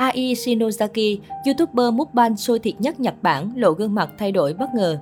Ai Shinozaki, YouTuber mukbang sôi thịt nhất Nhật Bản, lộ gương mặt thay đổi bất ngờ.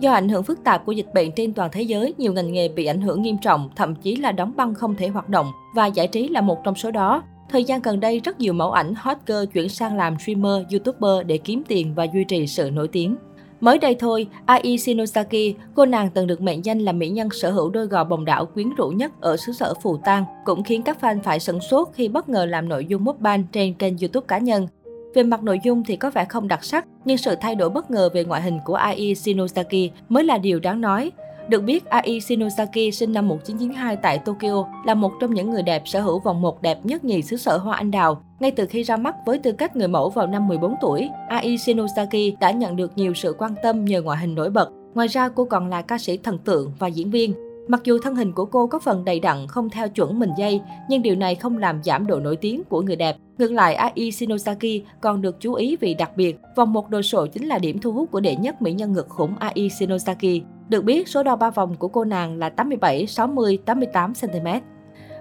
Do ảnh hưởng phức tạp của dịch bệnh trên toàn thế giới, nhiều ngành nghề bị ảnh hưởng nghiêm trọng, thậm chí là đóng băng không thể hoạt động, và giải trí là một trong số đó. Thời gian gần đây, rất nhiều mẫu ảnh hot girl chuyển sang làm streamer, youtuber để kiếm tiền và duy trì sự nổi tiếng. Mới đây thôi, Ai Shinosaki, cô nàng từng được mệnh danh là mỹ nhân sở hữu đôi gò bồng đảo quyến rũ nhất ở xứ sở Phù Tang, cũng khiến các fan phải sửng sốt khi bất ngờ làm nội dung mukbang trên kênh YouTube cá nhân. Về mặt nội dung thì có vẻ không đặc sắc, nhưng sự thay đổi bất ngờ về ngoại hình của Ai Shinosaki mới là điều đáng nói. Được biết, Ai Shinosaki sinh năm 1992 tại Tokyo là một trong những người đẹp sở hữu vòng một đẹp nhất nhì xứ sở hoa anh đào. Ngay từ khi ra mắt với tư cách người mẫu vào năm 14 tuổi, Ai Shinosaki đã nhận được nhiều sự quan tâm nhờ ngoại hình nổi bật. Ngoài ra, cô còn là ca sĩ thần tượng và diễn viên. Mặc dù thân hình của cô có phần đầy đặn, không theo chuẩn mình dây, nhưng điều này không làm giảm độ nổi tiếng của người đẹp. Ngược lại, Ai Shinosaki còn được chú ý vì đặc biệt, vòng một đồ sộ chính là điểm thu hút của đệ nhất mỹ nhân ngực khủng Ai Shinosaki. Được biết, số đo ba vòng của cô nàng là 87, 60, 88 cm.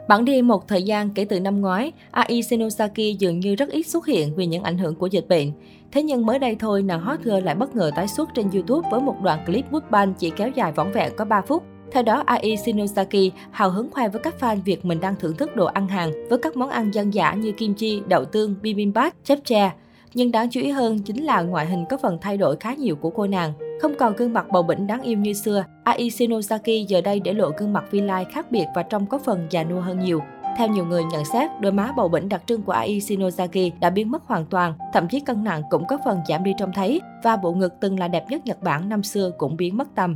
Bản đi một thời gian kể từ năm ngoái, Ai Senosaki dường như rất ít xuất hiện vì những ảnh hưởng của dịch bệnh. Thế nhưng mới đây thôi, nàng hot girl lại bất ngờ tái xuất trên YouTube với một đoạn clip mukbang chỉ kéo dài vỏn vẹn có 3 phút. Theo đó, Ai Shinosaki hào hứng khoe với các fan việc mình đang thưởng thức đồ ăn hàng với các món ăn dân dã như kim chi, đậu tương, bibimbap, chép tre. Nhưng đáng chú ý hơn chính là ngoại hình có phần thay đổi khá nhiều của cô nàng. Không còn gương mặt bầu bĩnh đáng yêu như xưa, Ai Shinosaki giờ đây để lộ gương mặt vi lai khác biệt và trông có phần già nua hơn nhiều. Theo nhiều người nhận xét, đôi má bầu bĩnh đặc trưng của Ai Shinozaki đã biến mất hoàn toàn, thậm chí cân nặng cũng có phần giảm đi trông thấy, và bộ ngực từng là đẹp nhất Nhật Bản năm xưa cũng biến mất tầm.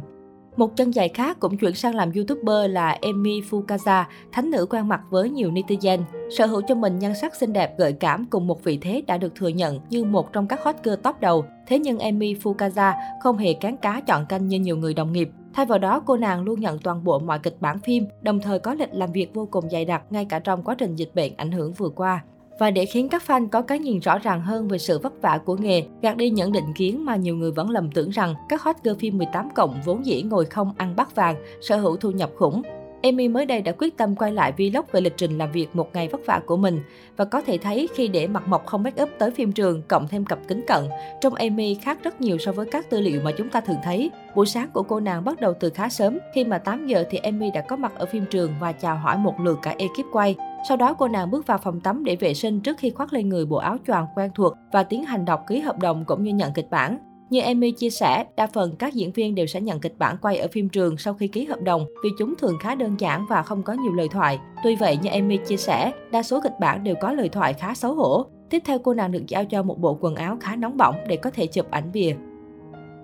Một chân dài khác cũng chuyển sang làm YouTuber là Emi Fukaza, thánh nữ quan mặt với nhiều netizen. Sở hữu cho mình nhan sắc xinh đẹp gợi cảm cùng một vị thế đã được thừa nhận như một trong các hot girl top đầu. Thế nhưng Emi Fukaza không hề cán cá chọn canh như nhiều người đồng nghiệp. Thay vào đó, cô nàng luôn nhận toàn bộ mọi kịch bản phim, đồng thời có lịch làm việc vô cùng dày đặc ngay cả trong quá trình dịch bệnh ảnh hưởng vừa qua. Và để khiến các fan có cái nhìn rõ ràng hơn về sự vất vả của nghề, gạt đi những định kiến mà nhiều người vẫn lầm tưởng rằng các hot girl phim 18 cộng vốn dĩ ngồi không ăn bắt vàng, sở hữu thu nhập khủng. Amy mới đây đã quyết tâm quay lại vlog về lịch trình làm việc một ngày vất vả của mình. Và có thể thấy khi để mặt mộc không make up tới phim trường, cộng thêm cặp kính cận, trong Amy khác rất nhiều so với các tư liệu mà chúng ta thường thấy. Buổi sáng của cô nàng bắt đầu từ khá sớm, khi mà 8 giờ thì Amy đã có mặt ở phim trường và chào hỏi một lượt cả ekip quay. Sau đó cô nàng bước vào phòng tắm để vệ sinh trước khi khoác lên người bộ áo choàng quen thuộc và tiến hành đọc ký hợp đồng cũng như nhận kịch bản. Như Amy chia sẻ, đa phần các diễn viên đều sẽ nhận kịch bản quay ở phim trường sau khi ký hợp đồng vì chúng thường khá đơn giản và không có nhiều lời thoại. Tuy vậy, như Amy chia sẻ, đa số kịch bản đều có lời thoại khá xấu hổ. Tiếp theo, cô nàng được giao cho một bộ quần áo khá nóng bỏng để có thể chụp ảnh bìa.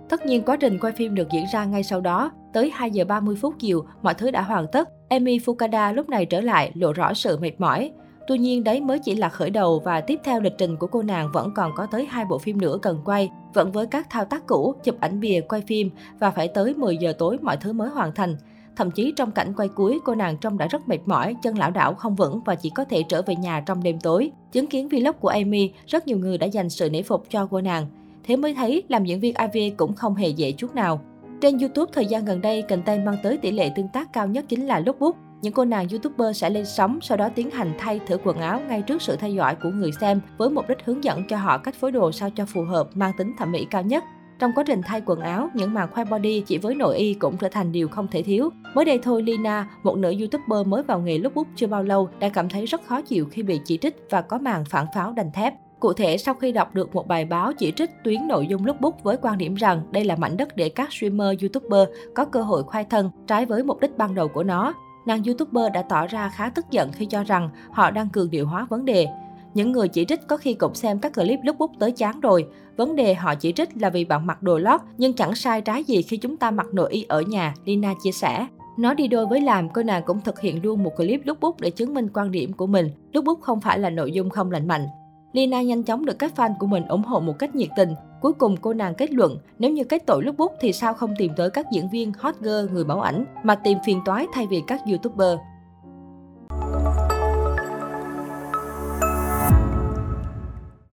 Tất nhiên quá trình quay phim được diễn ra ngay sau đó. Tới 2 giờ 30 phút chiều, mọi thứ đã hoàn tất. Emi Fukada lúc này trở lại, lộ rõ sự mệt mỏi. Tuy nhiên đấy mới chỉ là khởi đầu và tiếp theo lịch trình của cô nàng vẫn còn có tới hai bộ phim nữa cần quay, vẫn với các thao tác cũ, chụp ảnh bìa, quay phim và phải tới 10 giờ tối mọi thứ mới hoàn thành. Thậm chí trong cảnh quay cuối, cô nàng trông đã rất mệt mỏi, chân lão đảo không vững và chỉ có thể trở về nhà trong đêm tối. Chứng kiến vlog của Amy, rất nhiều người đã dành sự nể phục cho cô nàng. Thế mới thấy làm diễn viên AV cũng không hề dễ chút nào. Trên YouTube thời gian gần đây, content mang tới tỷ lệ tương tác cao nhất chính là lookbook. Những cô nàng YouTuber sẽ lên sóng, sau đó tiến hành thay thử quần áo ngay trước sự theo dõi của người xem với mục đích hướng dẫn cho họ cách phối đồ sao cho phù hợp, mang tính thẩm mỹ cao nhất. Trong quá trình thay quần áo, những màn khoe body chỉ với nội y cũng trở thành điều không thể thiếu. Mới đây thôi, Lina, một nữ YouTuber mới vào nghề lookbook chưa bao lâu, đã cảm thấy rất khó chịu khi bị chỉ trích và có màn phản pháo đành thép. Cụ thể, sau khi đọc được một bài báo chỉ trích tuyến nội dung lookbook với quan điểm rằng đây là mảnh đất để các streamer, youtuber có cơ hội khoai thân, trái với mục đích ban đầu của nó, nàng youtuber đã tỏ ra khá tức giận khi cho rằng họ đang cường điệu hóa vấn đề. Những người chỉ trích có khi cũng xem các clip lookbook tới chán rồi. Vấn đề họ chỉ trích là vì bạn mặc đồ lót, nhưng chẳng sai trái gì khi chúng ta mặc nội y ở nhà, Lina chia sẻ. Nó đi đôi với làm, cô nàng cũng thực hiện luôn một clip lookbook để chứng minh quan điểm của mình. Lookbook không phải là nội dung không lành mạnh. Lina nhanh chóng được các fan của mình ủng hộ một cách nhiệt tình. Cuối cùng cô nàng kết luận, nếu như kết tội lúc bút thì sao không tìm tới các diễn viên hot girl người bảo ảnh, mà tìm phiền toái thay vì các youtuber.